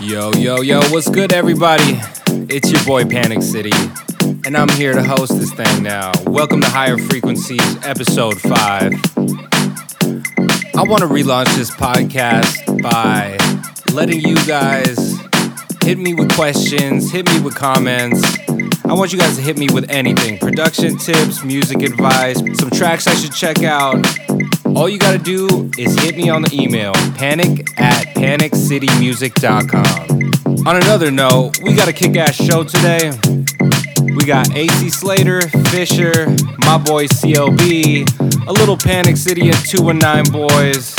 Yo, yo, yo, what's good, everybody? It's your boy Panic City, and I'm here to host this thing now. Welcome to Higher Frequencies, episode 5. I want to relaunch this podcast by letting you guys hit me with questions, hit me with comments. I want you guys to hit me with anything production tips, music advice, some tracks I should check out. All you gotta do is hit me on the email panic at paniccitymusic.com. On another note, we got a kick ass show today. We got AC Slater, Fisher, my boy CLB, a little Panic City and 219 boys.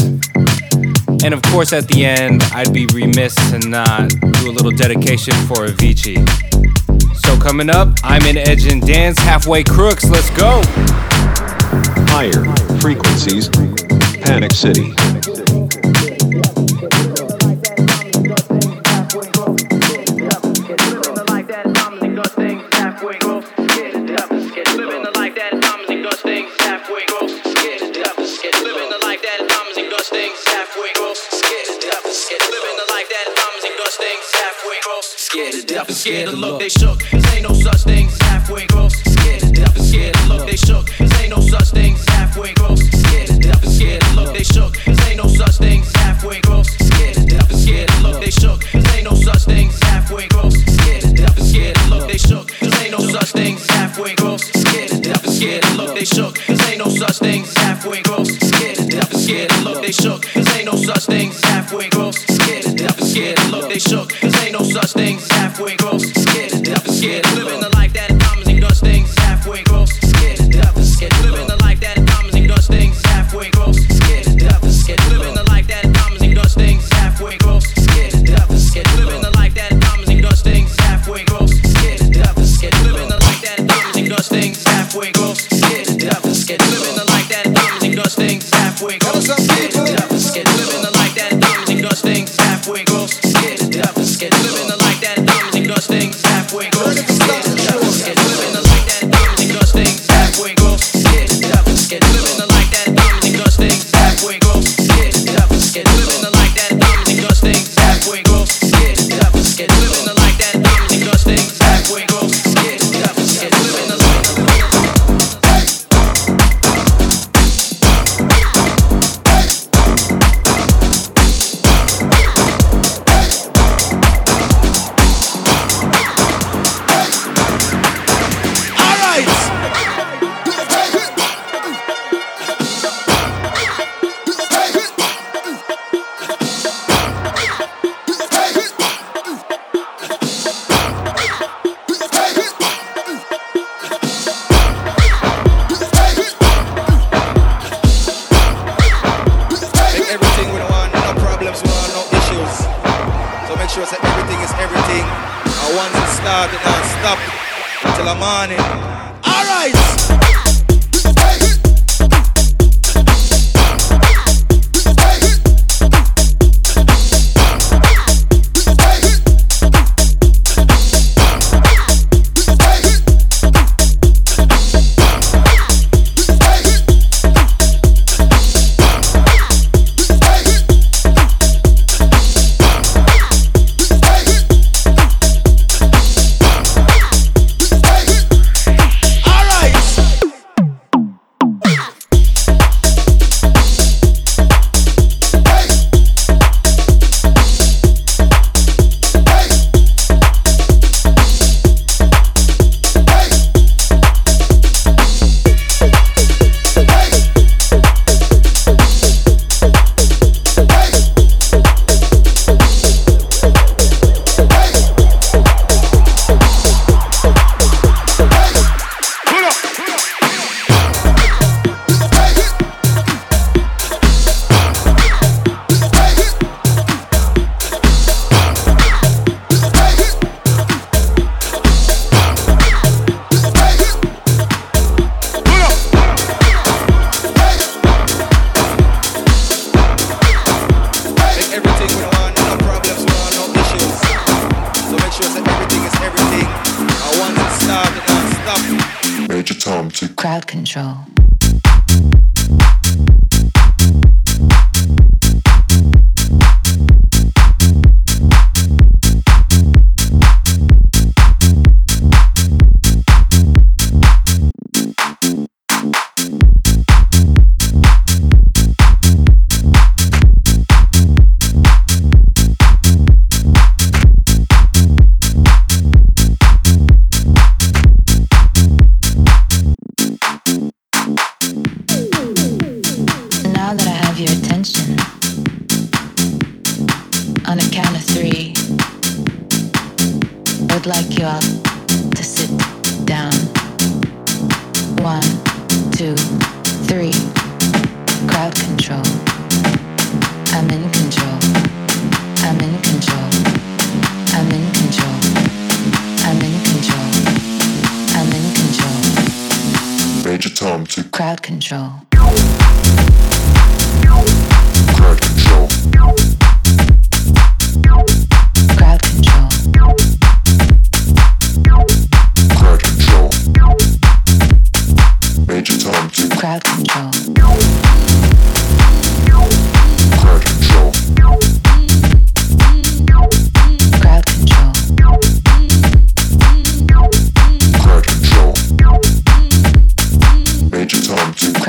And of course, at the end, I'd be remiss to not do a little dedication for Avicii. So, coming up, I'm in Edge and Dance, halfway crooks. Let's go. Higher frequencies, Panic City. Scared to look, they shook. Cause ain't no such thing halfway gross. Scared to death scared to look, they shook. Ain't no such thing as halfway gross. Scared to death and scared to look, they shook. Cause ain't no such thing as halfway gross. Scared to death and scared to look, they shook. Cause ain't no such thing as halfway gross. Scared to death and scared to look, they shook. Cause ain't no such thing as halfway gross. Scared to death and scared to look, they shook. Cause ain't no such thing as halfway gross. Scared to death and scared to look, they shook. Cause ain't no such thing as halfway gross. Scared to death and scared to look, they shook.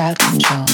crowd control.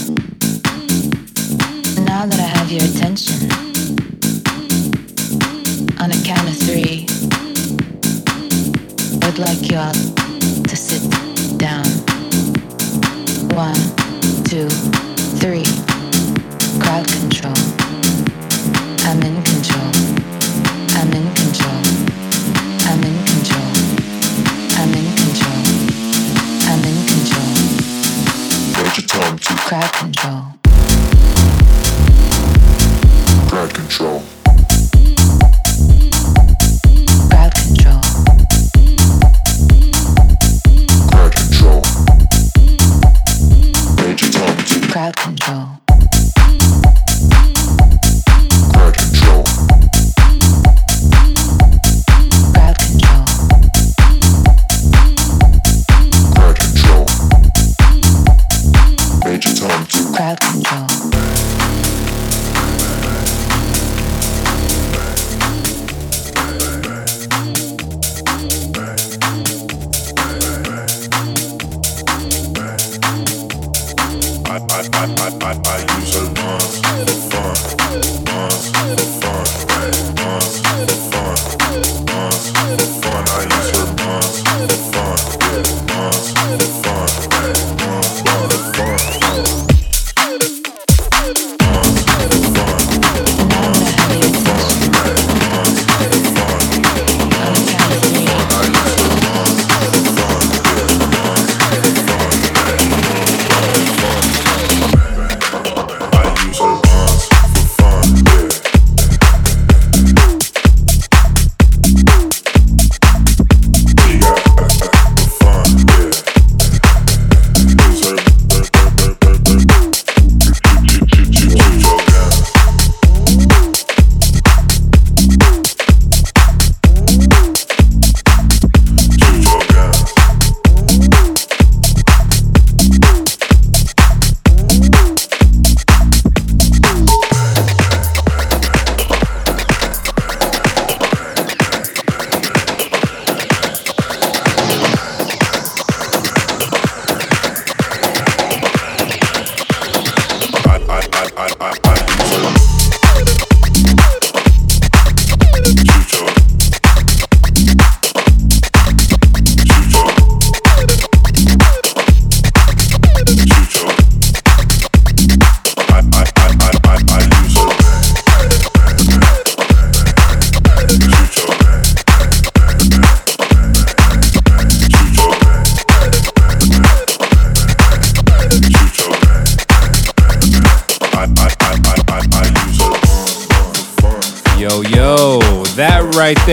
Right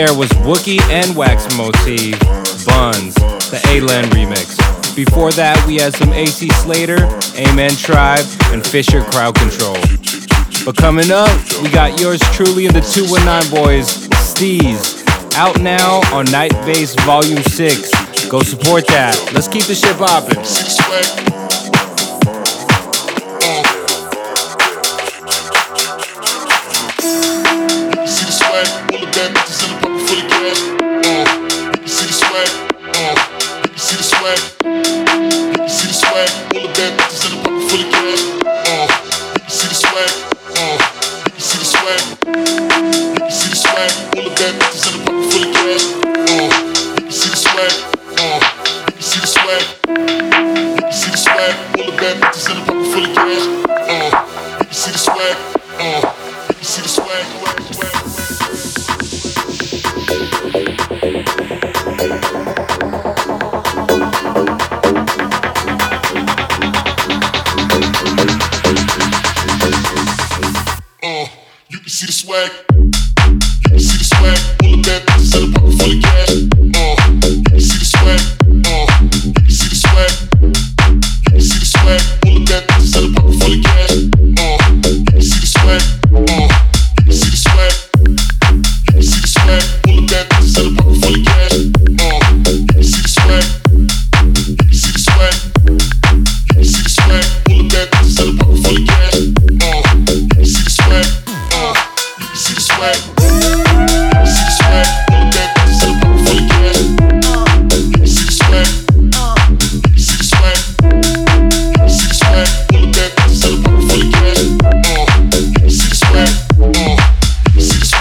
there was Wuki and Wax Motif, Buns, the A-Land remix. Before that, we had some AC Slater, Amen Tribe, and Fisher Crowd Control. But coming up, we got yours truly and the 219 Boys, Steez, out now on Night Bass Volume 6. Go support that. Let's keep the shit poppin'.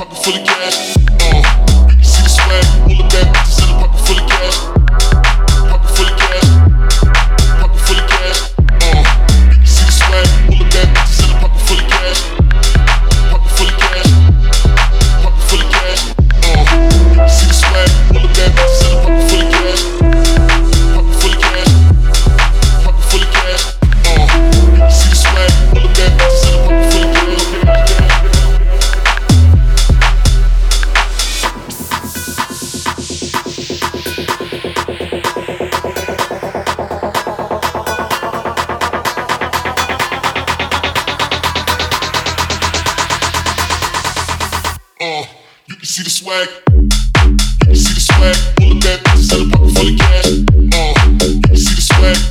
pocket full of cash, Uh, you see the swag, all the bad bitches in the pocket full of cash. see the swag? You can see the swag? Pull up that, sell a pocket full of cash. Uh, you can see the swag?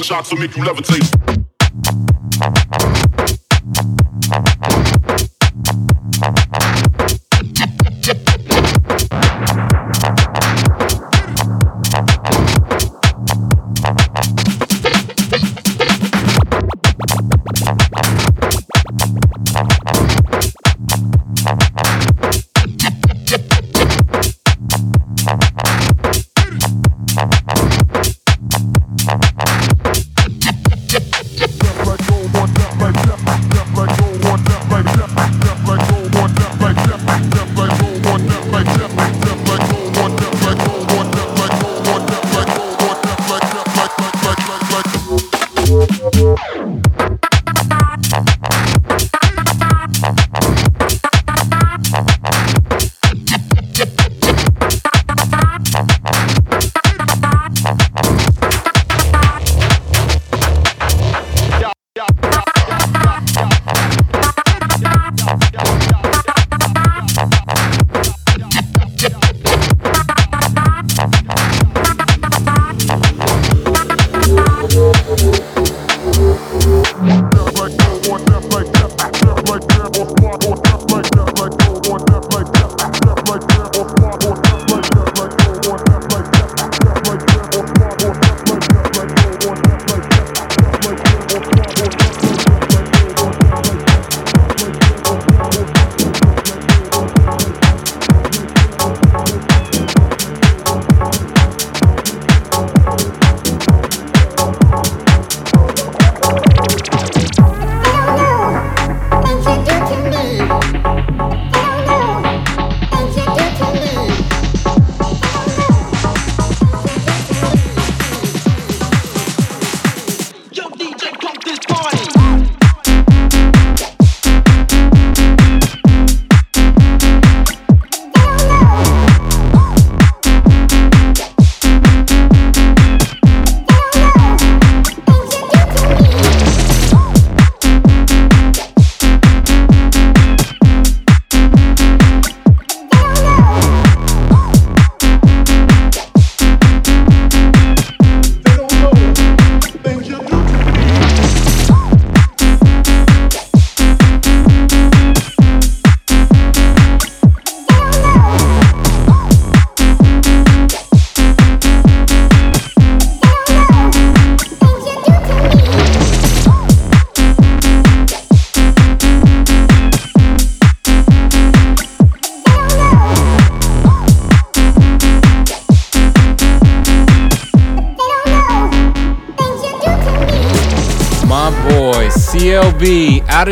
gunshots will make you levitate.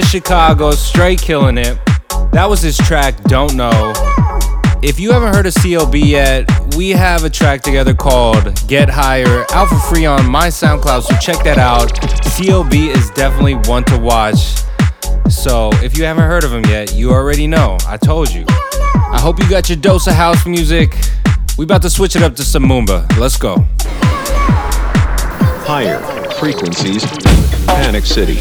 Chicago, straight killing it. That was his track, Don't Know. If you haven't heard of CLB yet, we have a track together called Get Higher, out for free on my SoundCloud, so check that out. CLB is definitely one to watch. So if you haven't heard of him yet, you already know. I told you. I hope you got your dose of house music. We about to switch it up to some Moomba. Let's go. Higher frequencies. Panic City.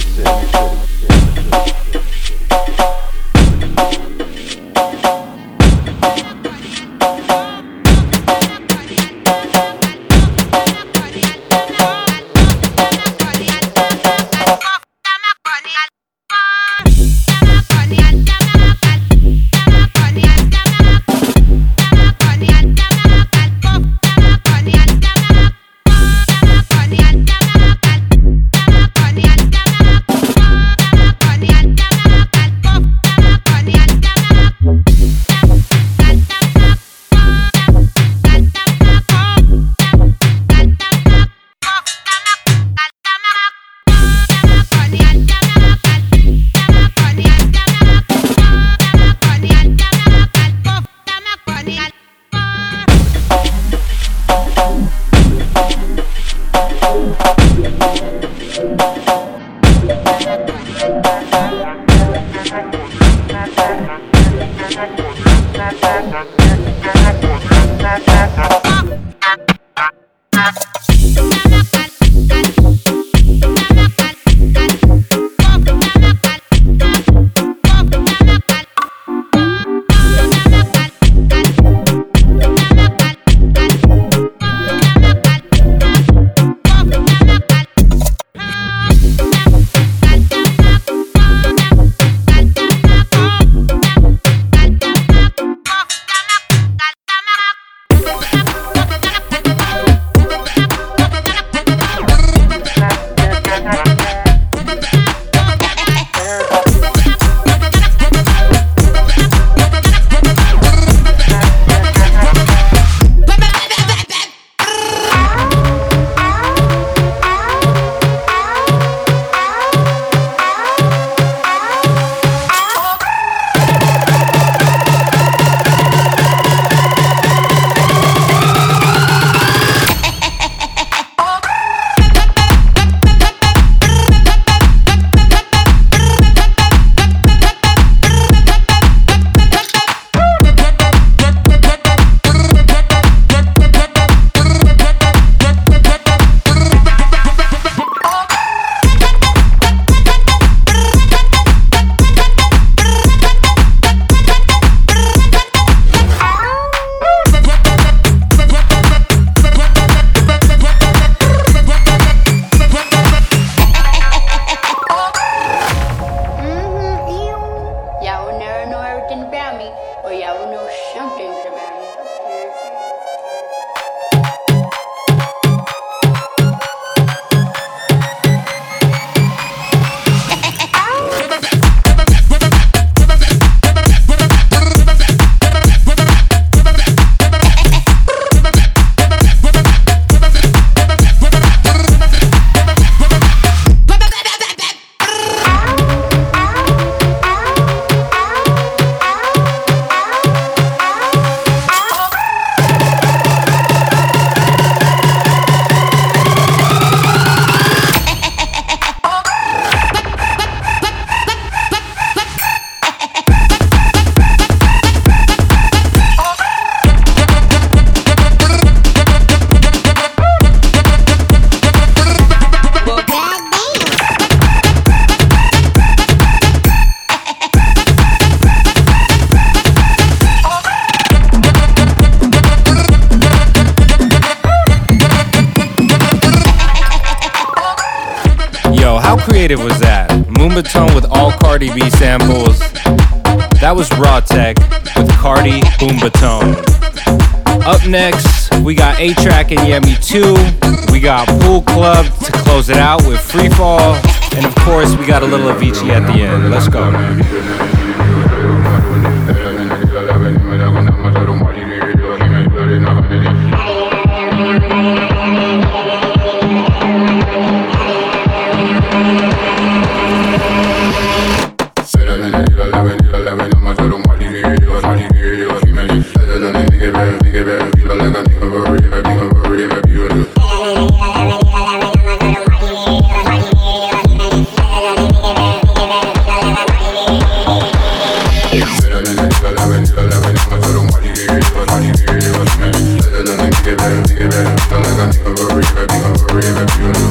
B samples. That was Raw Tech with Cardi Moombahton. Up next, we got A-Trak and Yemi 2. We got Pool Club to close it out with Free Fall. And of course, we got a little Avicii at the end. Let's go. Feeling, feeling like I think of a real, think of a real, I feel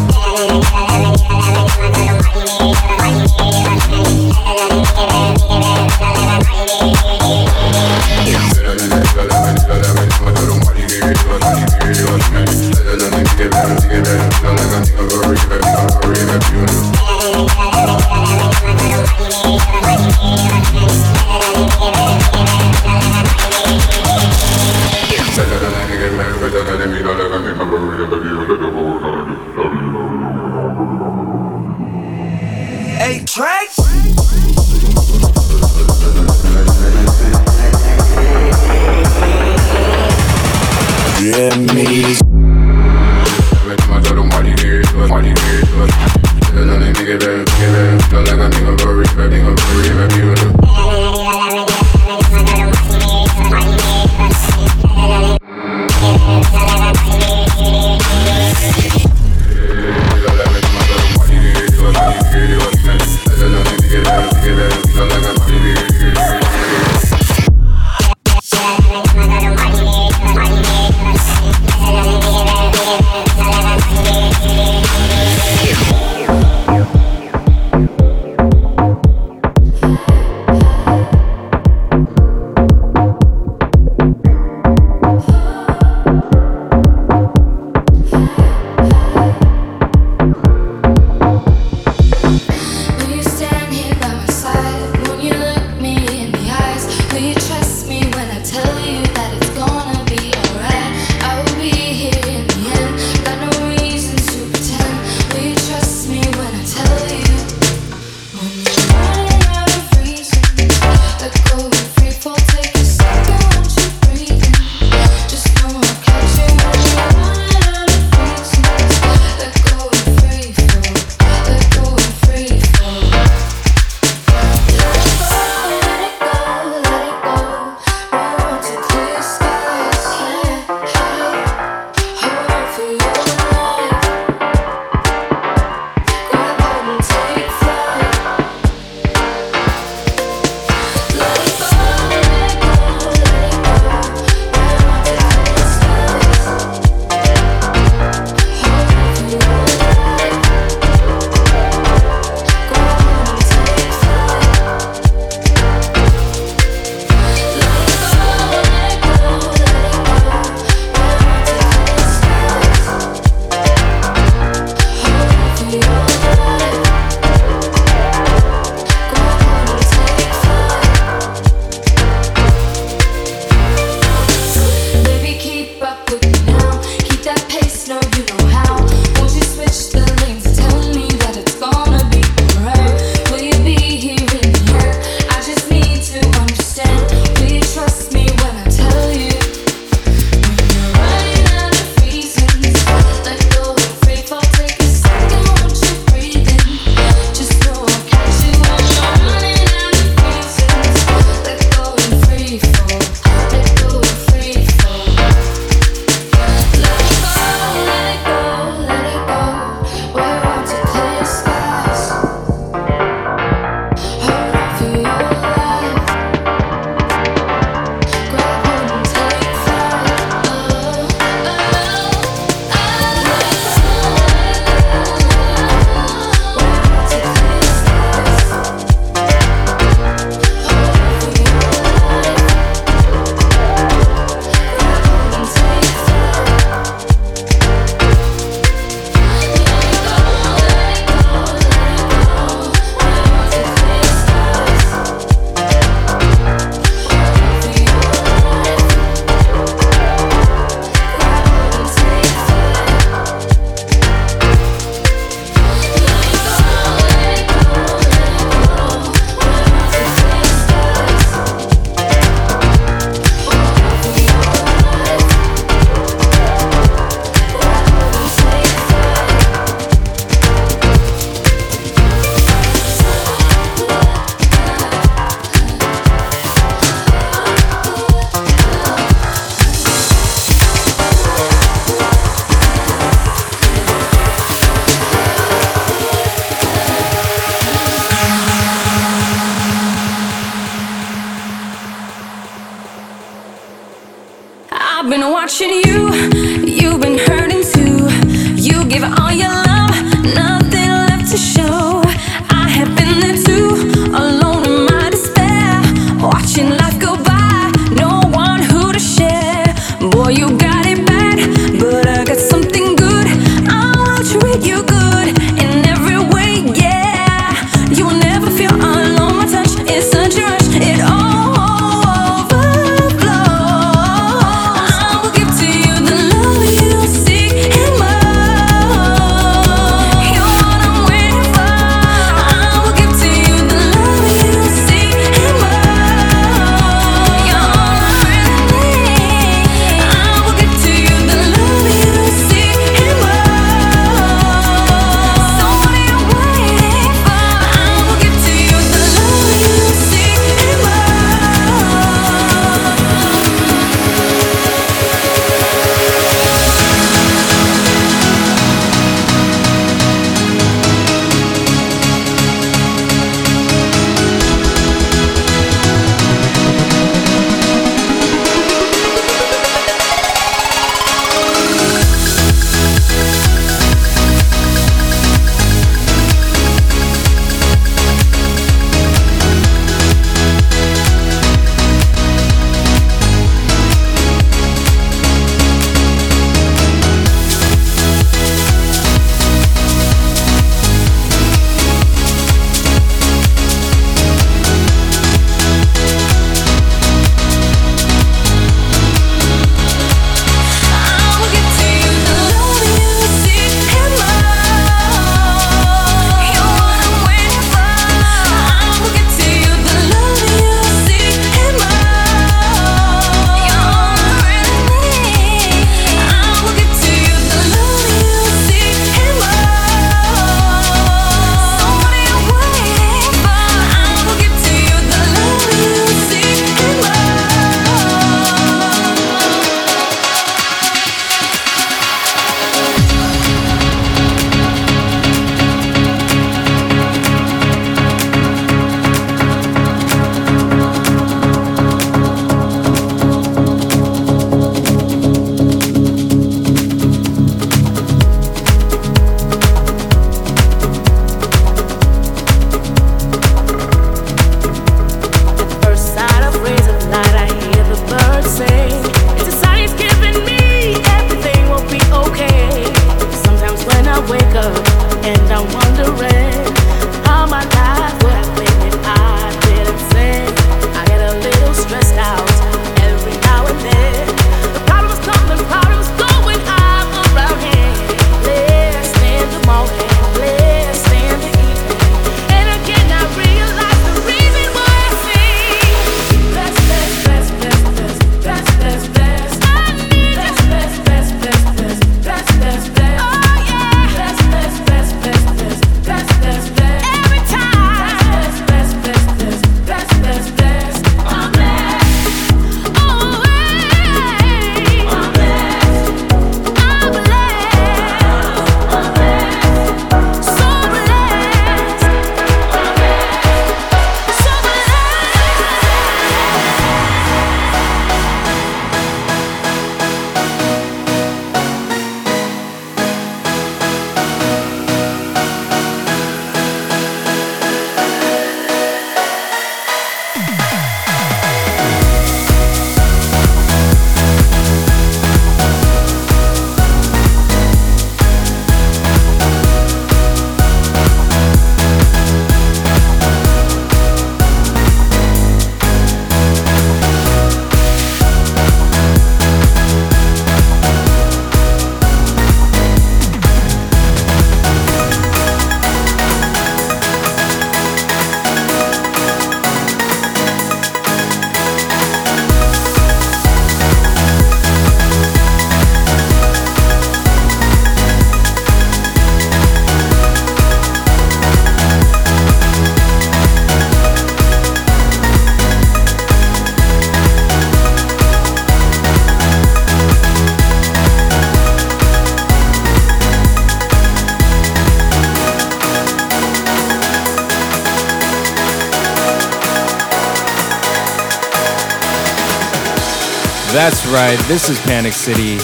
right, this is Panic City.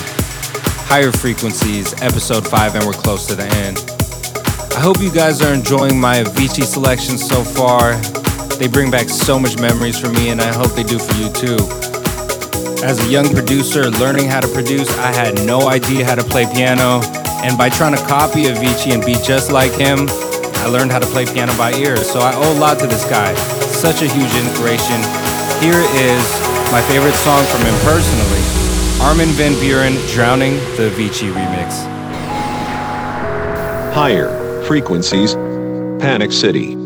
Higher Frequencies, episode 5, and we're close to the end. I hope you guys are enjoying my Avicii selection so far. They bring back so much memories for me, and I hope they do for you too. As a young producer learning how to produce, I had no idea how to play piano, and by trying to copy Avicii and be just like him, I learned how to play piano by ear. So I owe a lot to this guy. Such a huge inspiration. Here is my favorite song from him personally. Armin van Buuren drowning the Avicii remix. Higher frequencies, Panic City.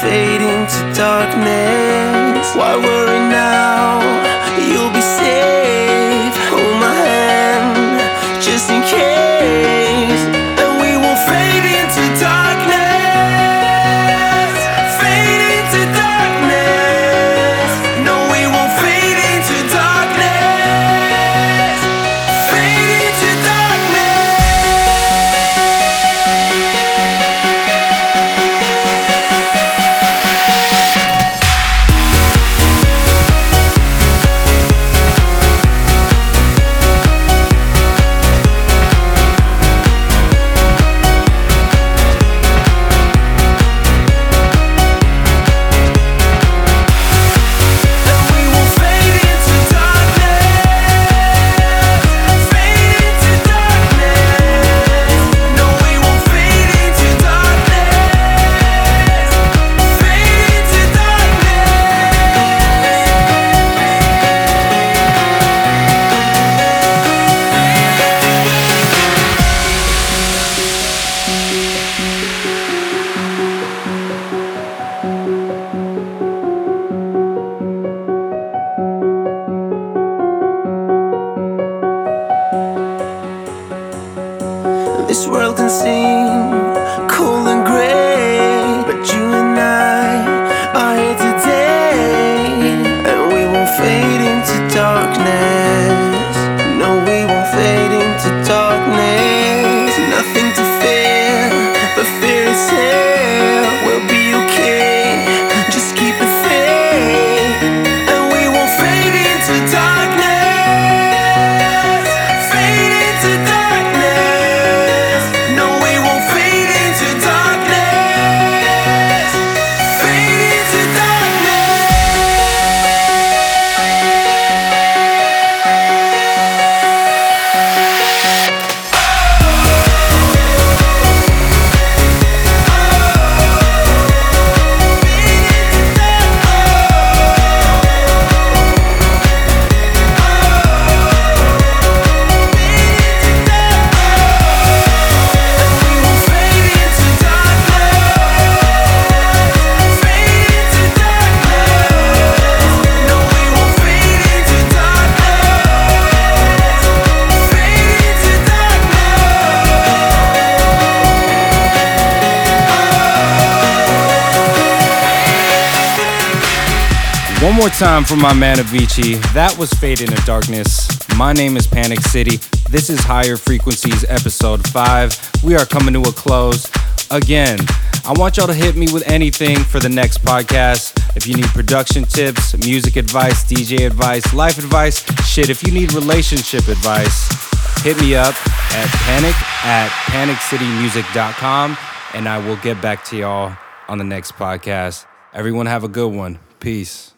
fade into darkness. Why were time for my man Avicii. That was Fade into Darkness. My name is Panic City. This is Higher Frequencies, episode 5. We are coming to a close. Again, I want y'all to hit me with anything for the next podcast. If you need production tips, music advice, DJ advice, life advice, shit, if you need relationship advice, hit me up at panic at paniccitymusic.com and I will get back to y'all on the next podcast. Everyone have a good one. Peace.